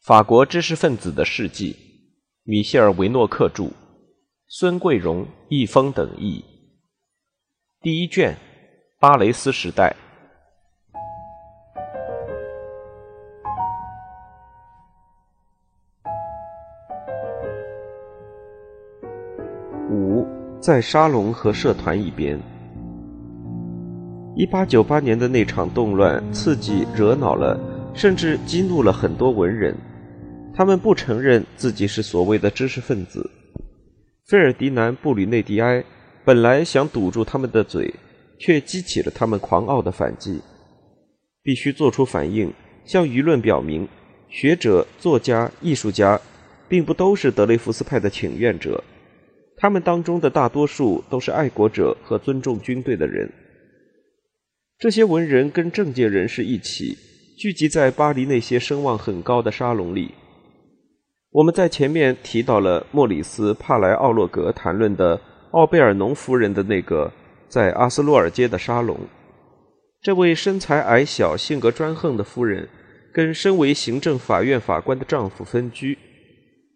法国知识分子的事迹，米歇尔·维诺克著，孙桂荣、易峰等译。第一卷，巴雷斯时代。五，在沙龙和社团一边。一八九八年的那场动乱，刺激、惹恼了，甚至激怒了很多文人。他们不承认自己是所谓的知识分子。费尔迪南·布吕内蒂埃本来想堵住他们的嘴，却激起了他们狂傲的反击。必须做出反应，向舆论表明：学者、作家、艺术家，并不都是德雷福斯派的请愿者。他们当中的大多数都是爱国者和尊重军队的人。这些文人跟政界人士一起聚集在巴黎那些声望很高的沙龙里。我们在前面提到了莫里斯·帕莱奥洛格谈论的奥贝尔农夫人的那个在阿斯洛尔街的沙龙。这位身材矮小、性格专横的夫人，跟身为行政法院法官的丈夫分居，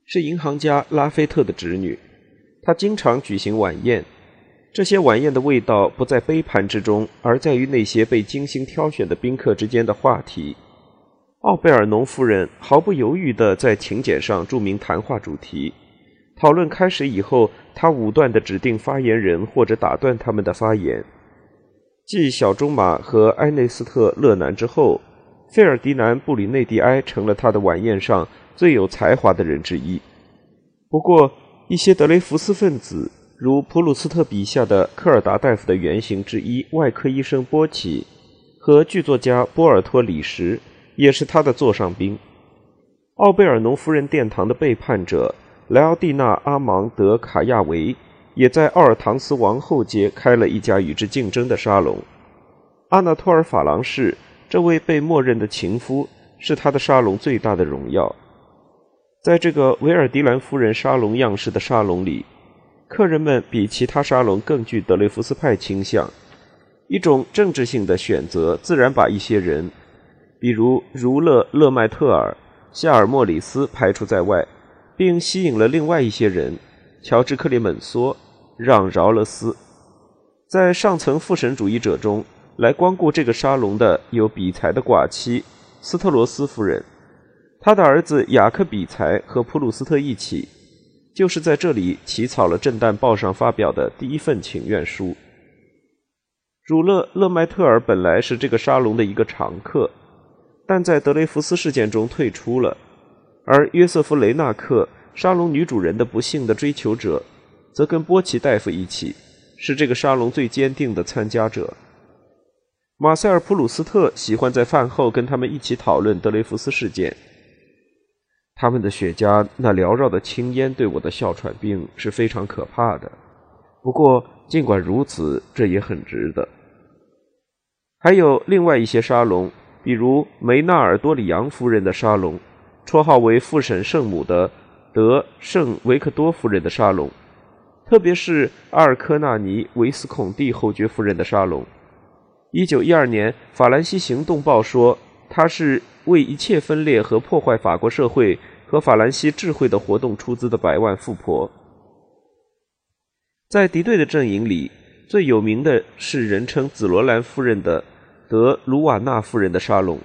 是银行家拉菲特的侄女。她经常举行晚宴，这些晚宴的味道不在杯盘之中，而在于那些被精心挑选的宾客之间的话题。奥贝尔农夫人毫不犹豫地在请柬上注明谈话主题。讨论开始以后，她武断地指定发言人或者打断他们的发言。继小钟马和埃内斯特·勒南之后，费尔迪南·布里内蒂埃成了他的晚宴上最有才华的人之一。不过，一些德雷福斯分子，如普鲁斯特笔下的科尔达大夫的原型之一外科医生波奇和剧作家波尔托里什。也是他的座上宾。奥贝尔农夫人殿堂的背叛者莱奥蒂娜·阿芒德·卡亚维，也在奥尔唐斯王后街开了一家与之竞争的沙龙。阿纳托尔·法郎士这位被默认的情夫，是他的沙龙最大的荣耀。在这个维尔迪兰夫人沙龙样式的沙龙里，客人们比其他沙龙更具德雷福斯派倾向。一种政治性的选择，自然把一些人。比如儒勒·勒迈特尔、夏尔·莫里斯排除在外，并吸引了另外一些人：乔治·克里门梭、让·饶勒斯。在上层复审主义者中，来光顾这个沙龙的有比才的寡妻斯特罗斯夫人，他的儿子雅克·比才和普鲁斯特一起，就是在这里起草了《震旦报》上发表的第一份请愿书。儒勒·勒迈特尔本来是这个沙龙的一个常客。但在德雷福斯事件中退出了，而约瑟夫·雷纳克沙龙女主人的不幸的追求者，则跟波奇大夫一起，是这个沙龙最坚定的参加者。马塞尔·普鲁斯特喜欢在饭后跟他们一起讨论德雷福斯事件。他们的雪茄那缭绕的青烟对我的哮喘病是非常可怕的。不过尽管如此，这也很值得。还有另外一些沙龙。比如梅纳尔多里扬夫人的沙龙，绰号为复审圣母的德圣维克多夫人的沙龙，特别是阿尔科纳尼维斯孔蒂侯爵夫人的沙龙。一九一二年，《法兰西行动报》说，她是为一切分裂和破坏法国社会和法兰西智慧的活动出资的百万富婆。在敌对的阵营里，最有名的是人称紫罗兰夫人的。德卢瓦纳夫人的沙龙，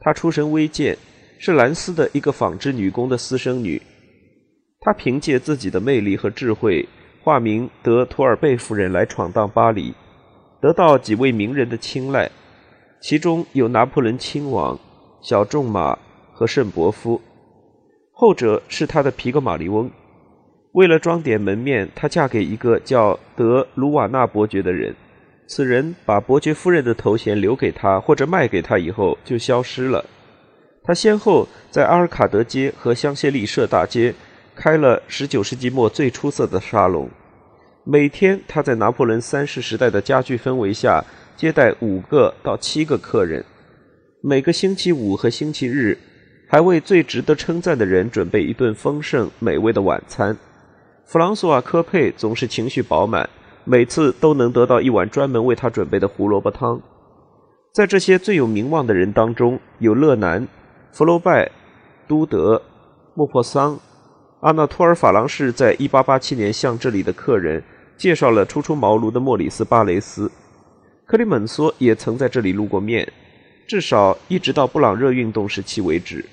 她出身微贱，是兰斯的一个纺织女工的私生女。她凭借自己的魅力和智慧，化名德图尔贝夫人来闯荡巴黎，得到几位名人的青睐，其中有拿破仑亲王、小仲马和圣伯夫，后者是她的皮格马利翁。为了装点门面，她嫁给一个叫德鲁瓦纳伯爵的人。此人把伯爵夫人的头衔留给他或者卖给他以后就消失了。他先后在阿尔卡德街和香榭丽舍大街开了19世纪末最出色的沙龙。每天他在拿破仑三世时代的家具氛围下接待五个到七个客人。每个星期五和星期日还为最值得称赞的人准备一顿丰盛美味的晚餐。弗朗索瓦·科佩总是情绪饱满。每次都能得到一碗专门为他准备的胡萝卜汤。在这些最有名望的人当中，有勒南、弗罗拜、都德、莫泊桑。阿纳托尔·法郎士在1887年向这里的客人介绍了初出茅庐的莫里斯·巴雷斯。克里蒙梭也曾在这里露过面，至少一直到布朗热运动时期为止。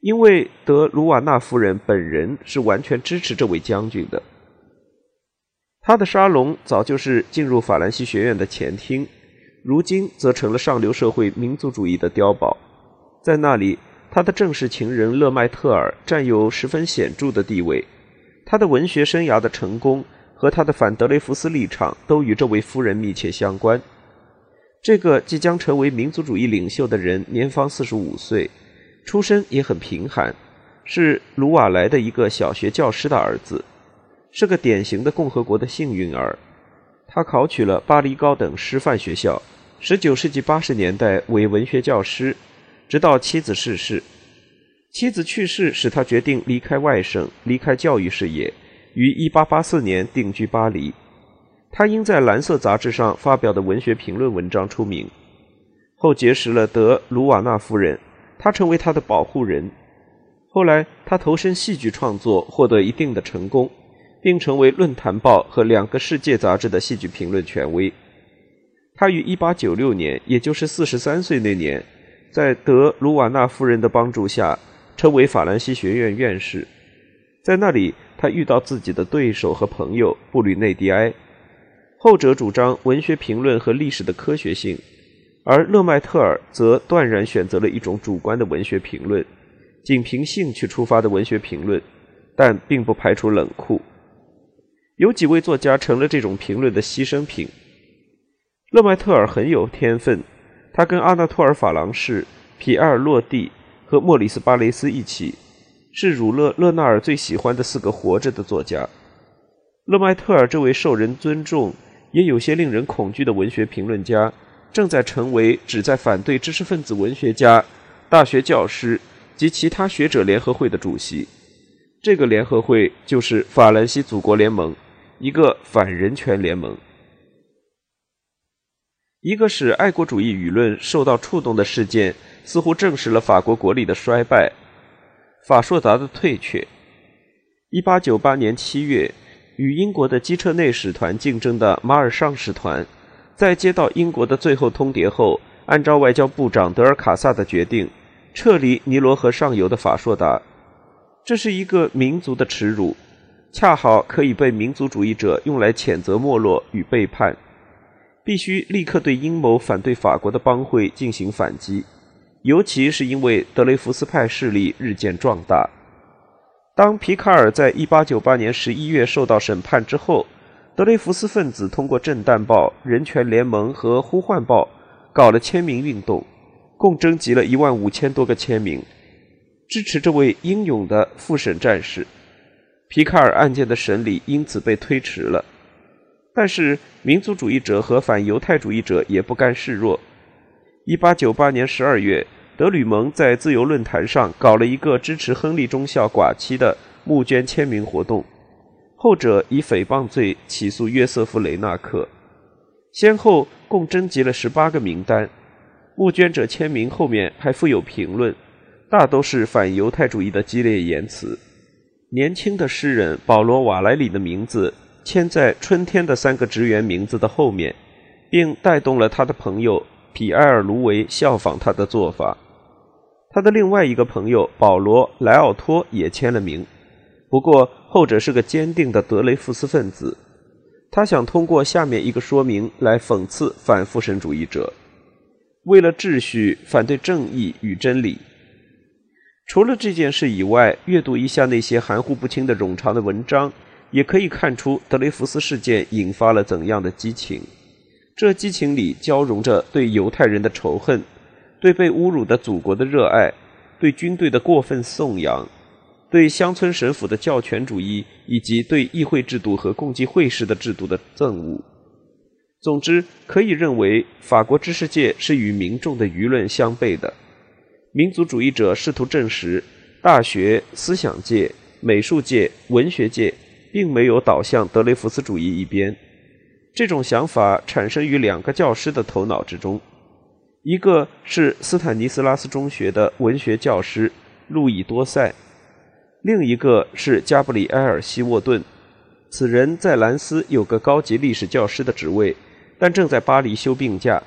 因为德鲁瓦纳夫人本人是完全支持这位将军的。他的沙龙早就是进入法兰西学院的前厅，如今则成了上流社会民族主义的碉堡。在那里。他的正式情人勒迈特尔占有十分显著的地位，他的文学生涯的成功和他的反德雷福斯立场都与这位夫人密切相关。这个即将成为民族主义领袖的人年方四十五岁，出身也很贫寒，是卢瓦莱的一个小学教师的儿子，是个典型的共和国的幸运儿。他考取了巴黎高等师范学校，十九世纪八十年代为文学教师。直到妻子逝世，妻子去世使他决定离开外省，离开教育事业，于1884年定居巴黎。他因在《蓝色》杂志上发表的文学评论文章出名，后结识了德鲁瓦纳夫人，他成为他的保护人。后来他投身戏剧创作，获得一定的成功，并成为《论坛报》和两个世界杂志的戏剧评论权威。他于1896年，也就是43岁那年。在德鲁瓦纳夫人的帮助下，成为法兰西学院院士。在那里，他遇到自己的对手和朋友布吕内迪埃，后者主张文学评论和历史的科学性，而勒迈特尔则断然选择了一种主观的文学评论，仅凭兴趣出发的文学评论，但并不排除冷酷。有几位作家成了这种评论的牺牲品。勒迈特尔很有天分。他跟阿纳托尔·法郎士、皮埃尔·洛蒂和莫里斯·巴雷斯一起，是儒勒·勒纳尔最喜欢的四个活着的作家。勒迈特尔这位受人尊重也有些令人恐惧的文学评论家，正在成为旨在反对知识分子文学家、大学教师及其他学者联合会的主席。这个联合会就是法兰西祖国联盟，一个反人权联盟。一个使爱国主义舆论受到触动的事件，似乎证实了法国国力的衰败，法硕达的退却。1898年7月，与英国的机车内使团竞争的马尔尚使团，在接到英国的最后通牒后，按照外交部长德尔卡萨的决定，撤离尼罗河上游的法硕达。这是一个民族的耻辱，恰好可以被民族主义者用来谴责没落与背叛。必须立刻对阴谋反对法国的帮会进行反击，尤其是因为德雷福斯派势力日渐壮大。当皮卡尔在1898年11月受到审判之后，德雷福斯分子通过《震旦报》《人权联盟》和《呼唤报》搞了签名运动，共征集了一万五千多个签名，支持这位英勇的复审战士。皮卡尔案件的审理因此被推迟了。但是，民族主义者和反犹太主义者也不甘示弱。1898年12月，德吕蒙在自由论坛上搞了一个支持亨利中校寡妻的募捐签名活动，后者以诽谤罪起诉约瑟夫·雷纳克，先后共征集了18个名单。募捐者签名后面还附有评论，大都是反犹太主义的激烈言辞。年轻的诗人保罗·瓦莱里的名字。签在春天的三个职员名字的后面，并带动了他的朋友皮埃尔·卢维效仿他的做法。他的另外一个朋友保罗·莱奥托也签了名，不过后者是个坚定的德雷福斯分子。他想通过下面一个说明来讽刺反复神主义者：为了秩序，反对正义与真理。除了这件事以外，阅读一下那些含糊不清的冗长的文章。也可以看出德雷福斯事件引发了怎样的激情。这激情里交融着对犹太人的仇恨，对被侮辱的祖国的热爱，对军队的过分颂扬，对乡村神府的教权主义，以及对议会制度和共济会士的制度的憎恶。总之，可以认为法国知识界是与民众的舆论相悖的。民族主义者试图证实，大学、思想界、美术界、文学界。并没有倒向德雷福斯主义一边，这种想法产生于两个教师的头脑之中，一个是斯坦尼斯拉斯中学的文学教师路易多塞，另一个是加布里埃尔·希沃顿。此人在兰斯有个高级历史教师的职位，但正在巴黎休病假。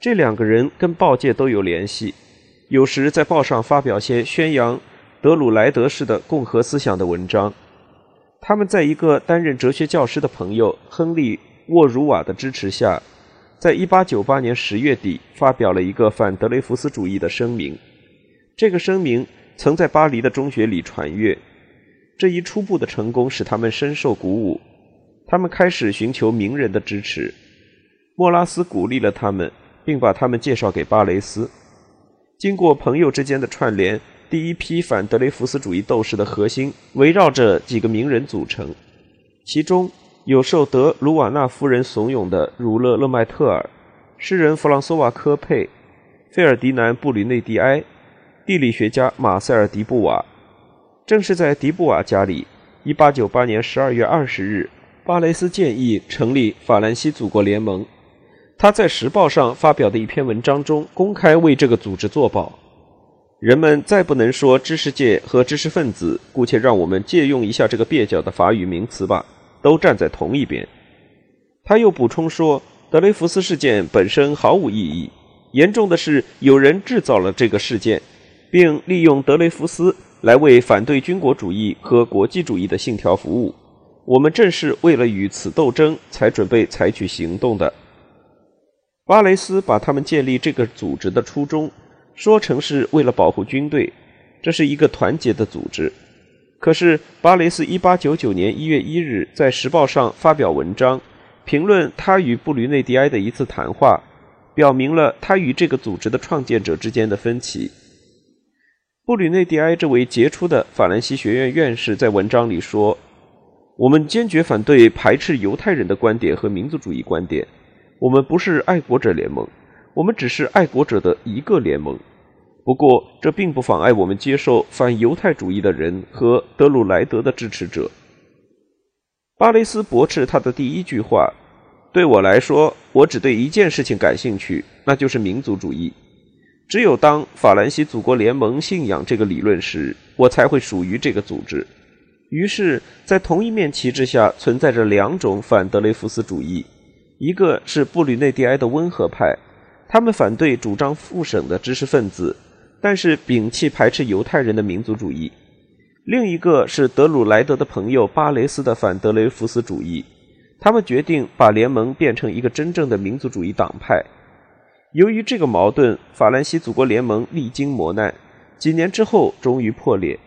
这两个人跟报界都有联系，有时在报上发表些宣扬德鲁莱德式的共和思想的文章。他们在一个担任哲学教师的朋友亨利·沃茹瓦的支持下，在1898年10月底发表了一个反德雷福斯主义的声明。这个声明曾在巴黎的中学里传阅。这一初步的成功使他们深受鼓舞，他们开始寻求名人的支持。莫拉斯鼓励了他们，并把他们介绍给巴雷斯。经过朋友之间的串联，第一批反德雷福斯主义斗士的核心围绕着几个名人组成，其中有受德鲁瓦纳夫人怂恿的儒勒勒迈特尔、诗人弗朗索瓦科佩、费尔迪南布吕内蒂埃、地理学家马塞尔迪布瓦。正是在迪布瓦家里，1898年12月20日，巴雷斯建议成立法兰西祖国联盟。他在《时报》上发表的一篇文章中公开为这个组织作保。人们再不能说知识界和知识分子，姑且让我们借用一下这个蹩脚的法语名词吧，都站在同一边。他又补充说，德雷福斯事件本身毫无意义，严重的是有人制造了这个事件，并利用德雷福斯。来为反对军国主义和国际主义的信条服务，我们正是为了与此斗争才准备采取行动的。巴雷斯把他们建立这个组织的初衷说成是为了保护军队，这是一个团结的组织。可是巴雷斯1899年1月1日在《时报》上发表文章，评论他与布吕内迪埃的一次谈话，表明了他与这个组织的创建者之间的分歧。布吕内迪埃这位杰出的法兰西学院院士在文章里说：“我们坚决反对排斥犹太人的观点和民族主义观点。我们不是爱国者联盟，我们只是爱国者的一个联盟。不过，这并不妨碍我们接受反犹太主义的人和德鲁莱德的支持者。”巴雷斯驳斥他的第一句话：“对我来说，我只对一件事情感兴趣，那就是民族主义。”只有当法兰西祖国联盟信仰这个理论时，我才会属于这个组织。于是，在同一面旗帜下存在着两种反德雷福斯主义：一个是布吕内蒂埃的温和派，他们反对主张复审的知识分子，但是摒弃排斥犹太人的民族主义；另一个是德鲁莱德的朋友巴雷斯的反德雷福斯主义，他们决定把联盟变成一个真正的民族主义党派。由于这个矛盾，法兰西祖国联盟历经磨难，几年之后终于破裂。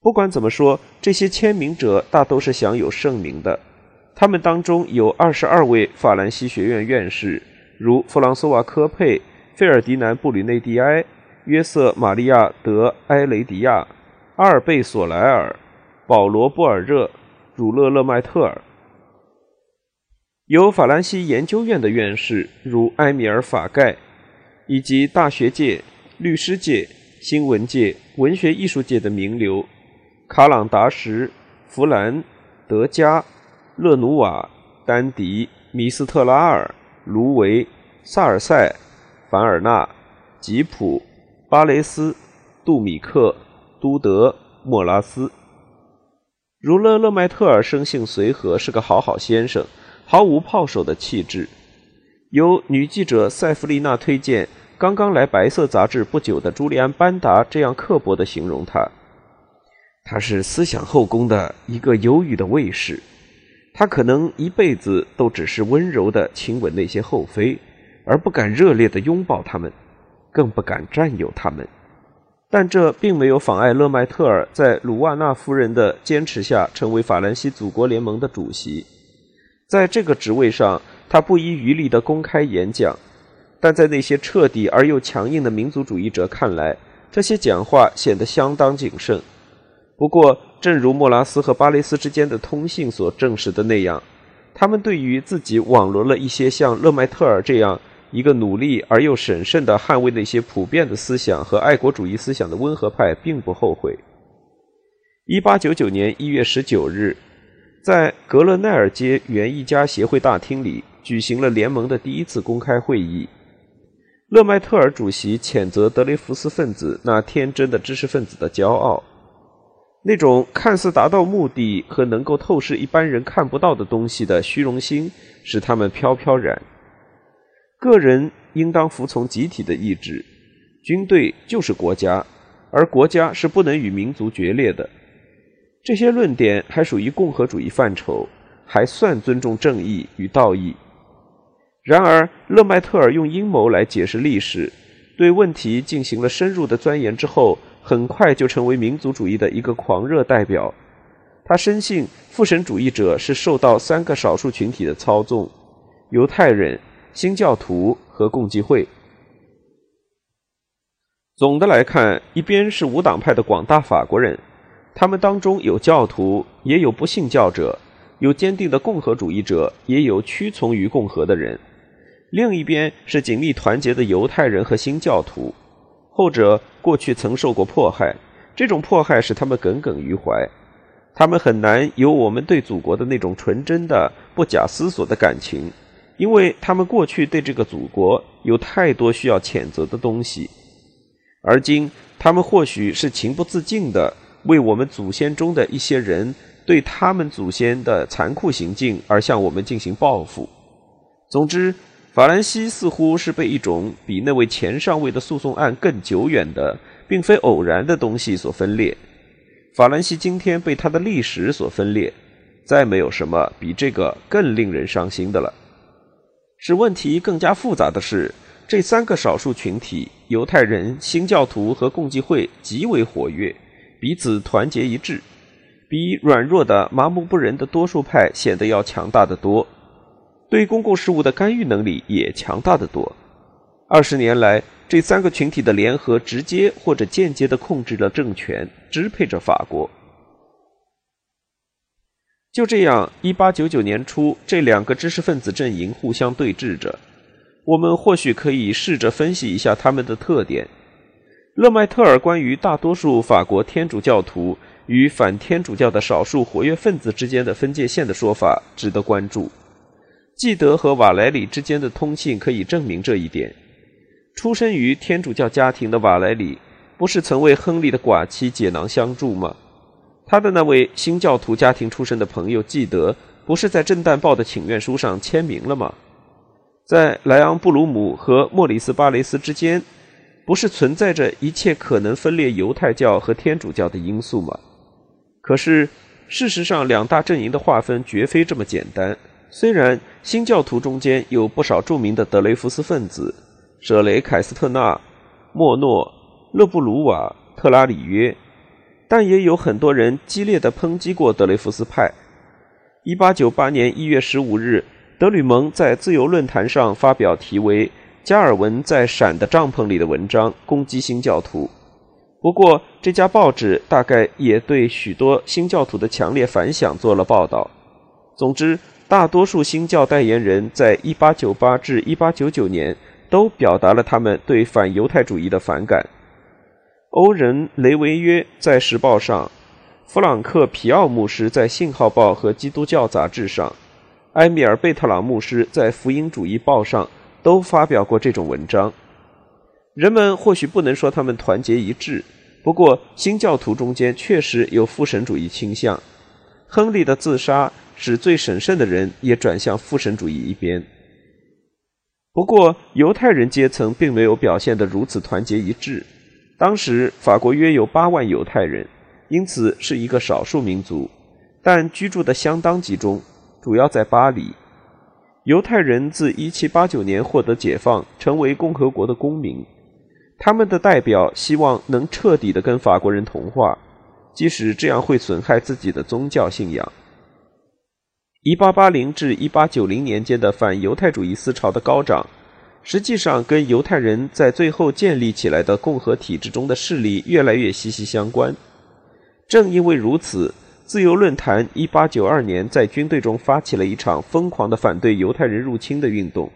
不管怎么说，这些签名者大都是享有盛名的。他们当中有二十二位法兰西学院院士，如弗朗索瓦·科佩、费尔迪南·布吕内蒂埃、约瑟·玛利亚·德埃雷迪亚、阿尔贝·索莱尔、保罗·布尔热、儒勒·勒迈特尔。有法兰西研究院的院士，如埃米尔·法盖，以及大学界、律师界、新闻界、文学艺术界的名流，卡朗达什、弗兰、德加、勒努瓦、丹迪、米斯特拉尔、卢维、萨尔塞、凡尔纳、吉普、巴雷斯、杜米克、都德、莫拉斯。儒勒·勒迈特尔生性随和，是个好好先生。毫无炮手的气质，由女记者塞弗丽娜推荐刚刚来白色杂志不久的朱利安·班达这样刻薄地形容他：他是思想后宫的一个忧郁的卫士，他可能一辈子都只是温柔地亲吻那些后妃，而不敢热烈地拥抱他们，更不敢占有他们。但这并没有妨碍勒迈特尔在鲁瓦纳夫人的坚持下成为法兰西祖国联盟的主席。在这个职位上，他不遗余力地公开演讲，但在那些彻底而又强硬的民族主义者看来，这些讲话显得相当谨慎。不过，正如莫拉斯和巴雷斯之间的通信所证实的那样，他们对于自己网罗了一些像勒迈特尔这样一个努力而又审慎地捍卫那些普遍的思想和爱国主义思想的温和派，并不后悔。一八九九年一月十九日。在格勒奈尔街园艺家协会大厅里举行了联盟的第一次公开会议。勒迈特尔主席谴责德雷福斯分子那天真的知识分子的骄傲，那种看似达到目的和能够透视一般人看不到的东西的虚荣心，使他们飘飘然。个人应当服从集体的意志，军队就是国家，而国家是不能与民族决裂的。这些论点还属于共和主义范畴，还算尊重正义与道义。然而，勒迈特尔用阴谋来解释历史，对问题进行了深入的钻研之后，很快就成为民族主义的一个狂热代表。他深信复神主义者是受到三个少数群体的操纵：犹太人、新教徒和共济会。总的来看，一边是无党派的广大法国人，他们当中有教徒，也有不信教者；有坚定的共和主义者，也有屈从于共和的人。另一边是紧密团结的犹太人和新教徒，后者过去曾受过迫害，这种迫害使他们耿耿于怀，他们很难有我们对祖国的那种纯真的、不假思索的感情，因为他们过去对这个祖国有太多需要谴责的东西，而今他们或许是情不自禁的为我们祖先中的一些人对他们祖先的残酷行径而向我们进行报复。总之。法兰西似乎是被一种比那位前上尉的诉讼案更久远的，并非偶然的东西所分裂。法兰西今天被他的历史所分裂，再没有什么比这个更令人伤心的了。使问题更加复杂的是，这三个少数群体——犹太人、新教徒和共济会——极为活跃，彼此团结一致，比软弱的、麻木不仁的多数派显得要强大的多。对公共事务的干预能力也强大的多。二十年来，这三个群体的联合直接或者间接地控制了政权，支配着法国。就这样，一八九九年初，这两个知识分子阵营互相对峙着。我们或许可以试着分析一下他们的特点。勒迈特尔关于大多数法国天主教徒与反天主教的少数活跃分子之间的分界线的说法值得关注。纪德和瓦莱里之间的通信可以证明这一点。出身于天主教家庭的瓦莱里，不是曾为亨利的寡妻解囊相助吗？他的那位新教徒家庭出身的朋友纪德，不是在《震旦报》的请愿书上签名了吗？在莱昂布鲁姆和莫里斯巴雷斯之间，不是存在着一切可能分裂犹太教和天主教的因素吗？可是，事实上，两大阵营的划分绝非这么简单。虽然新教徒中间有不少著名的德雷福斯分子，舍雷凯斯特纳、莫诺、勒布鲁瓦、特拉里约，但也有很多人激烈地抨击过德雷福斯派。1898年1月15日，德吕蒙在自由论坛上发表题为《加尔文在闪的帐篷里》的文章，攻击新教徒。不过，这家报纸大概也对许多新教徒的强烈反响做了报道。总之。大多数新教代言人在1898至1899年都表达了他们对反犹太主义的反感。欧仁·雷维约在《时报》上，弗朗克·皮奥牧师在《信号报》和《基督教杂志》上，埃米尔·贝特朗牧师在《福音主义报》上都发表过这种文章。人们或许不能说他们团结一致，不过新教徒中间确实有父神主义倾向。亨利的自杀。使最审慎的人也转向父神主义一边。不过，犹太人阶层并没有表现得如此团结一致。当时，法国约有八万犹太人，因此是一个少数民族，但居住的相当集中，主要在巴黎。犹太人自1789年获得解放，成为共和国的公民。他们的代表希望能彻底的跟法国人同化，即使这样会损害自己的宗教信仰。1880至1890年间的反犹太主义思潮的高涨，实际上跟犹太人在最后建立起来的共和体制中的势力越来越息息相关。正因为如此，自由论坛1892年在军队中发起了一场疯狂的反对犹太人入侵的运动。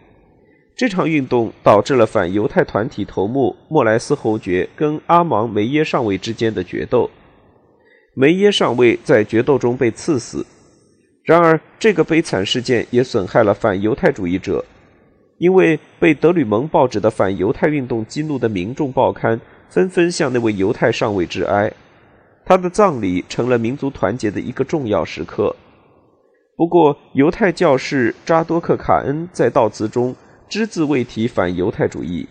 这场运动导致了反犹太团体头目莫莱斯侯爵跟阿芒梅耶上尉之间的决斗。梅耶上尉在决斗中被刺死。然而，这个悲惨事件也损害了反犹太主义者，因为被德吕蒙报纸的反犹太运动激怒的民众报刊纷纷向那位犹太上尉致哀，他的葬礼成了民族团结的一个重要时刻。不过，犹太教士扎多克·卡恩在悼词中只字未提反犹太主义。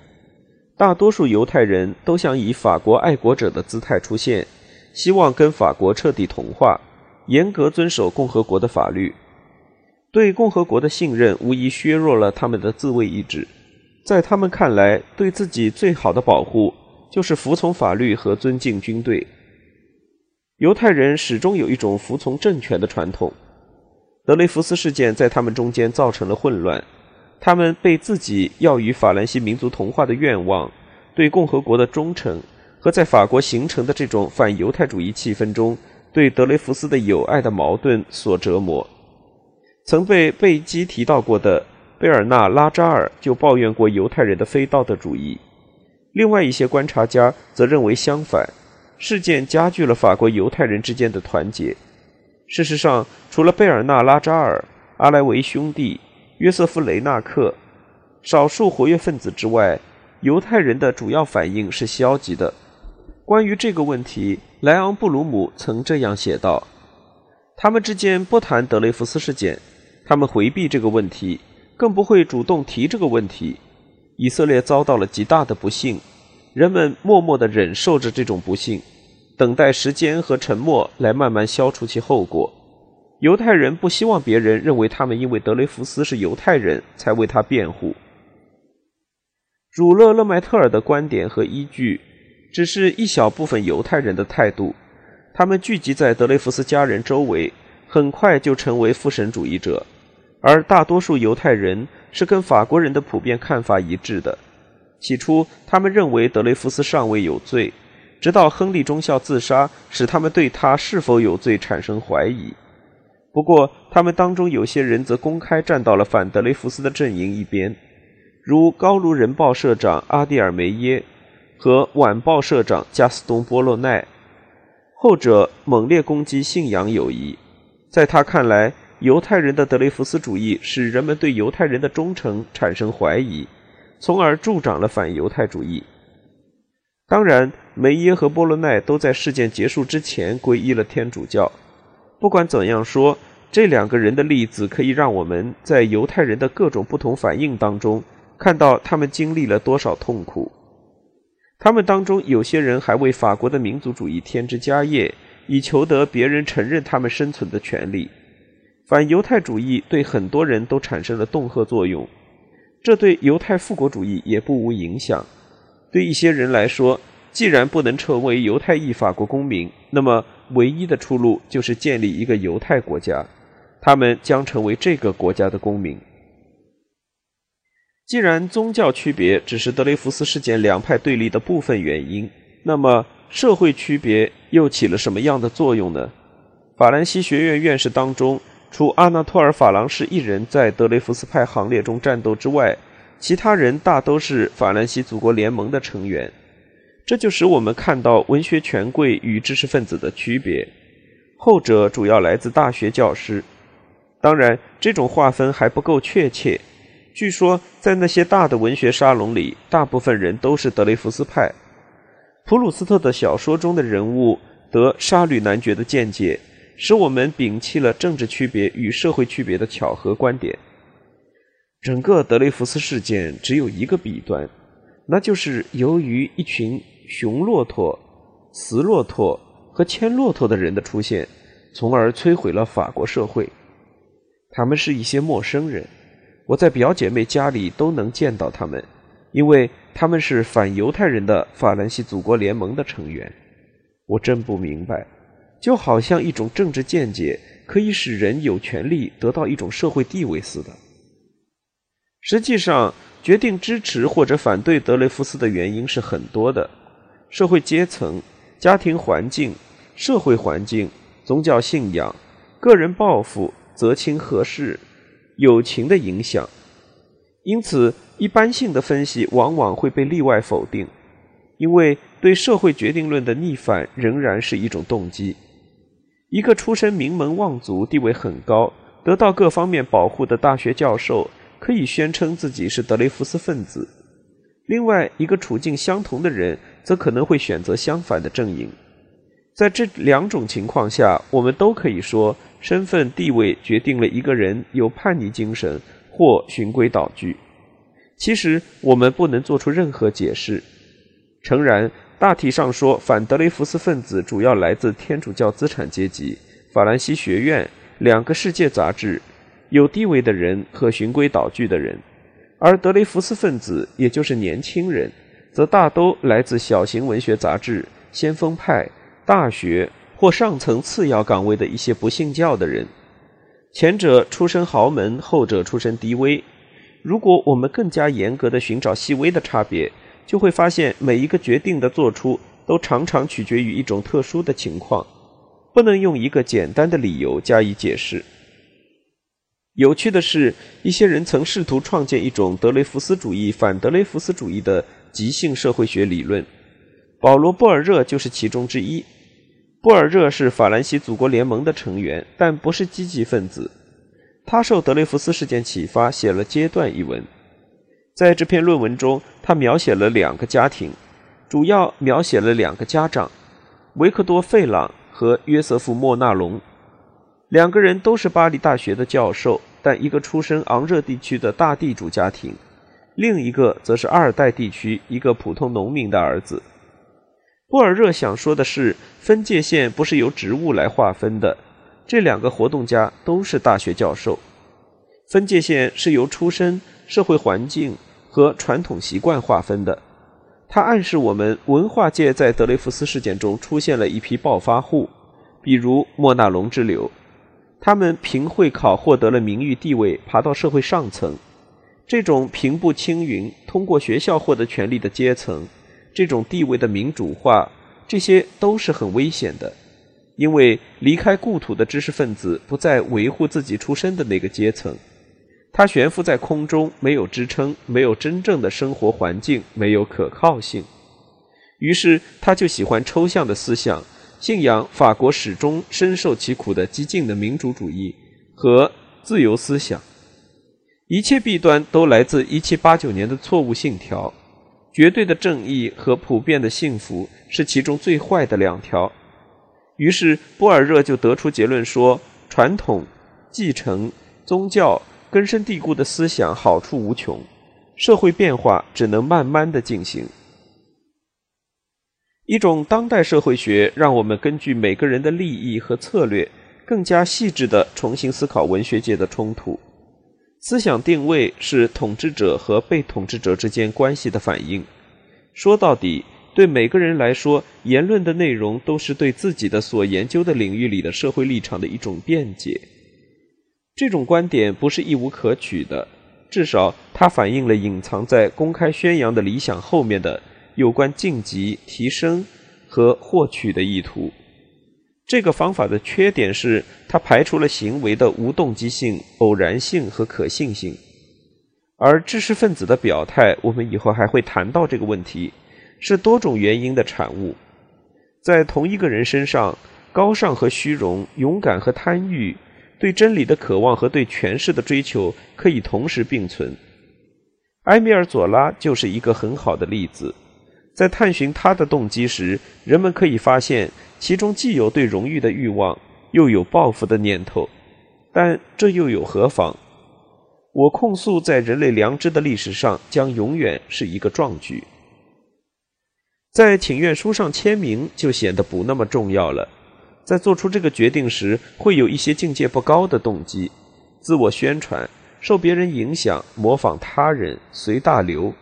大多数犹太人都想以法国爱国者的姿态出现，希望跟法国彻底同化，严格遵守共和国的法律。对共和国的信任无疑削弱了他们的自卫意志。在他们看来，对自己最好的保护就是服从法律和尊敬军队。犹太人始终有一种服从政权的传统。德雷福斯事件在他们中间造成了混乱，他们被自己要与法兰西民族同化的愿望、对共和国的忠诚和在法国形成的这种反犹太主义气氛中对德雷福斯的友爱的矛盾所折磨。曾被贝基提到过的贝尔纳拉扎尔就抱怨过犹太人的非道德主义。另外一些观察家则认为相反，事件加剧了法国犹太人之间的团结。事实上，除了贝尔纳拉扎尔、阿莱维兄弟、约瑟夫雷纳克少数活跃分子之外，犹太人的主要反应是消极的。关于这个问题，莱昂布鲁姆曾这样写道：“他们之间不谈德雷福斯事件，他们回避这个问题，更不会主动提这个问题。以色列遭到了极大的不幸，人们默默地忍受着这种不幸。”等待时间和沉默来慢慢消除其后果。犹太人不希望别人认为他们因为德雷福斯是犹太人才为他辩护。儒勒·勒迈特尔的观点和依据只是一小部分犹太人的态度，他们聚集在德雷福斯家人周围，很快就成为复神主义者，而大多数犹太人是跟法国人的普遍看法一致的。起初，他们认为德雷福斯尚未有罪。直到亨利中校自杀，使他们对他是否有罪产生怀疑。不过，他们当中有些人则公开站到了反德雷福斯的阵营一边，如《高卢人报》社长阿蒂尔梅耶和《晚报》社长加斯东波洛奈。后者猛烈攻击信仰友谊，在他看来，犹太人的德雷福斯主义使人们对犹太人的忠诚产生怀疑，从而助长了反犹太主义。当然，梅耶和波罗奈都在事件结束之前皈依了天主教。不管怎样说，这两个人的例子可以让我们在犹太人的各种不同反应当中看到他们经历了多少痛苦。他们当中有些人还为法国的民族主义添枝加叶，以求得别人承认他们生存的权利。反犹太主义对很多人都产生了恫吓作用，这对犹太复国主义也不无影响。对一些人来说，既然不能成为犹太裔法国公民，那么唯一的出路就是建立一个犹太国家，他们将成为这个国家的公民。既然宗教区别只是德雷福斯事件两派对立的部分原因，那么社会区别又起了什么样的作用呢？法兰西学院院士当中，除阿纳托尔·法郎士一人在德雷福斯派行列中战斗之外，其他人大都是法兰西祖国联盟的成员，这就使我们看到文学权贵与知识分子的区别。后者主要来自大学教师。当然，这种划分还不够确切。据说，在那些大的文学沙龙里，大部分人都是德雷福斯派。普鲁斯特的小说中的人物得沙吕男爵的见解，使我们摒弃了政治区别与社会区别的巧合观点。整个德雷福斯事件只有一个弊端，那就是由于一群雄骆驼、雌骆驼和牵骆驼的人的出现，从而摧毁了法国社会。他们是一些陌生人，我在表姐妹家里都能见到他们，因为他们是反犹太人的法兰西祖国联盟的成员。我真不明白，就好像一种政治见解可以使人有权利得到一种社会地位似的。实际上，决定支持或者反对德雷福斯的原因是很多的：社会阶层、家庭环境、社会环境、宗教信仰、个人抱负、择亲合适、友情的影响。因此，一般性的分析往往会被例外否定，因为对社会决定论的逆反仍然是一种动机。一个出身名门望族、地位很高、得到各方面保护的大学教授。可以宣称自己是德雷福斯分子；另外一个处境相同的人，则可能会选择相反的阵营。在这两种情况下，我们都可以说，身份地位决定了一个人有叛逆精神或循规蹈矩。其实，我们不能做出任何解释。诚然，大体上说，反德雷福斯分子主要来自天主教资产阶级、法兰西学院、两个世界杂志、有地位的人和循规蹈矩的人；而德雷福斯分子，也就是年轻人，则大都来自小型文学杂志、先锋派。大学或上层次要岗位的一些不信教的人，前者出身豪门，后者出身低微。如果我们更加严格的寻找细微的差别，就会发现每一个决定的做出都常常取决于一种特殊的情况，不能用一个简单的理由加以解释。有趣的是，一些人曾试图创建一种德雷福斯主义反德雷福斯主义的即兴社会学理论。保罗·布尔热就是其中之一。布尔热是法兰西祖国联盟的成员，但不是积极分子。他受德雷福斯事件启发，写了《阶段》一文。在这篇论文中，他描写了两个家庭，主要描写了两个家长：维克多·费朗和约瑟夫·莫纳龙。两个人都是巴黎大学的教授，但一个出身昂热地区的大地主家庭，另一个则是阿尔代地区一个普通农民的儿子。布尔热想说的是，分界线不是由职务来划分的。这两个活动家都是大学教授，分界线是由出身、社会环境和传统习惯划分的。他暗示我们，文化界在德雷福斯事件中出现了一批暴发户，比如莫纳龙之流。他们凭会考获得了名誉地位，爬到社会上层。这种平步青云、通过学校获得权力的阶层。这种地位的民主化，这些都是很危险的，因为离开故土的知识分子不再维护自己出身的那个阶层，他悬浮在空中，没有支撑，没有真正的生活环境，没有可靠性。于是他就喜欢抽象的思想，信仰法国始终深受其苦的激进的民主主义和自由思想。一切弊端都来自1789年的错误信条。绝对的正义和普遍的幸福是其中最坏的两条。于是，波尔热就得出结论说：传统、继承、宗教根深蒂固的思想好处无穷，社会变化只能慢慢的进行。一种当代社会学让我们根据每个人的利益和策略，更加细致的重新思考文学界的冲突。思想定位是统治者和被统治者之间关系的反应。说到底，对每个人来说，言论的内容都是对自己的所研究的领域里的社会立场的一种辩解。这种观点不是一无可取的，至少它反映了隐藏在公开宣扬的理想后面的有关晋级、提升和获取的意图。这个方法的缺点是，它排除了行为的无动机性、偶然性和可信性。而知识分子的表态，我们以后还会谈到这个问题，是多种原因的产物。在同一个人身上，高尚和虚荣、勇敢和贪欲、对真理的渴望和对权势的追求，可以同时并存。埃米尔·佐拉就是一个很好的例子。在探寻他的动机时，人们可以发现。其中既有对荣誉的欲望，又有报复的念头，但这又有何妨？我控诉在人类良知的历史上将永远是一个壮举。在请愿书上签名就显得不那么重要了。在做出这个决定时，会有一些境界不高的动机：自我宣传、受别人影响、模仿他人、随大流。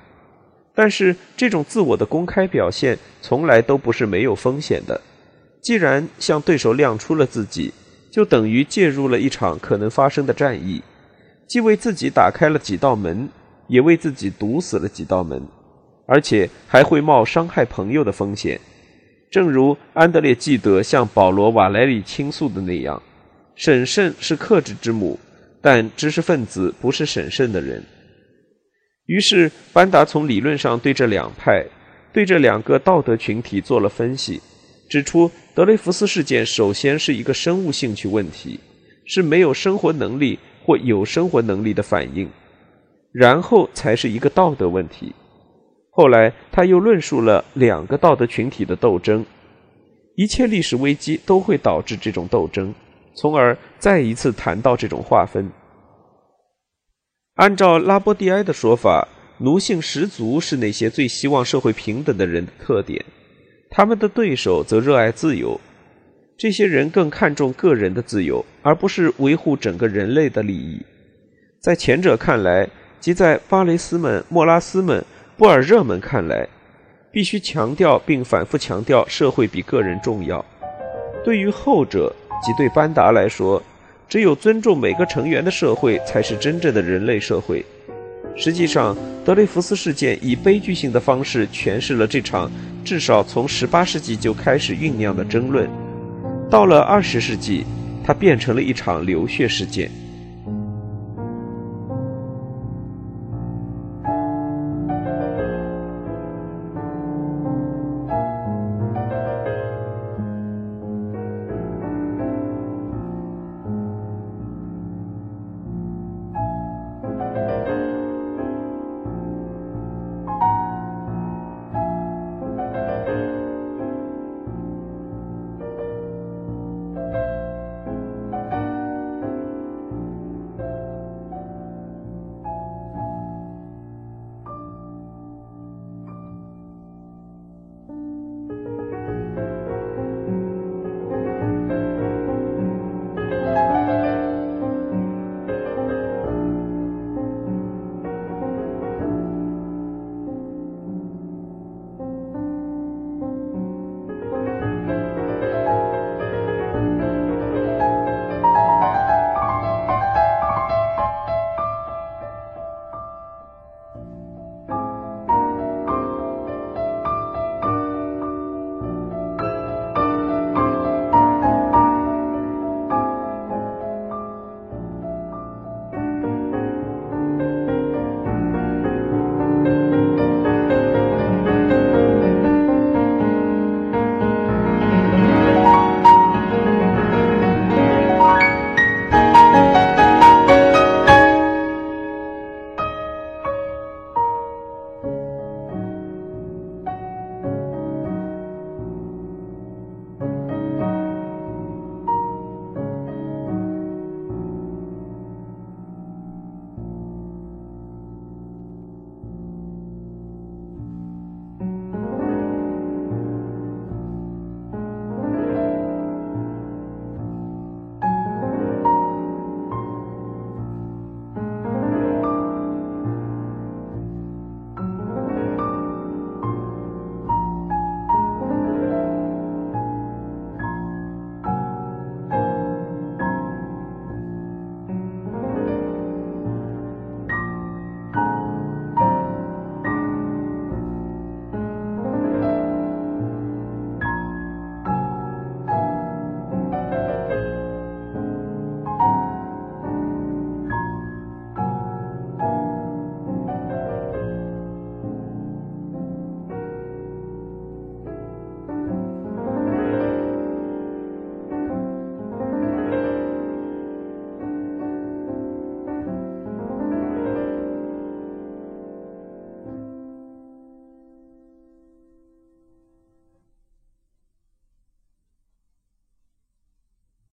但是这种自我的公开表现，从来都不是没有风险的。既然向对手亮出了自己，就等于介入了一场可能发生的战役，既为自己打开了几道门，也为自己堵死了几道门，而且还会冒伤害朋友的风险。正如安德烈·纪德向保罗·瓦莱里倾诉的那样：“审慎是克制之母，但知识分子不是审慎的人。”于是，班达从理论上对这两派、对这两个道德群体做了分析。指出德雷福斯事件首先是一个生物兴趣问题，是没有生活能力或有生活能力的反应。然后才是一个道德问题。后来他又论述了两个道德群体的斗争，一切历史危机都会导致这种斗争，从而再一次谈到这种划分。按照拉波蒂埃的说法，奴性十足是那些最希望社会平等的人的特点，他们的对手则热爱自由。这些人更看重个人的自由，而不是维护整个人类的利益。在前者看来，即在巴雷斯们、莫拉斯们、布尔热们看来，必须强调并反复强调社会比个人重要。对于后者，即对班达来说，只有尊重每个成员的社会才是真正的人类社会。实际上，德雷福斯事件以悲剧性的方式诠释了这场至少从18世纪就开始酝酿的争论。到了20世纪，它变成了一场流血事件。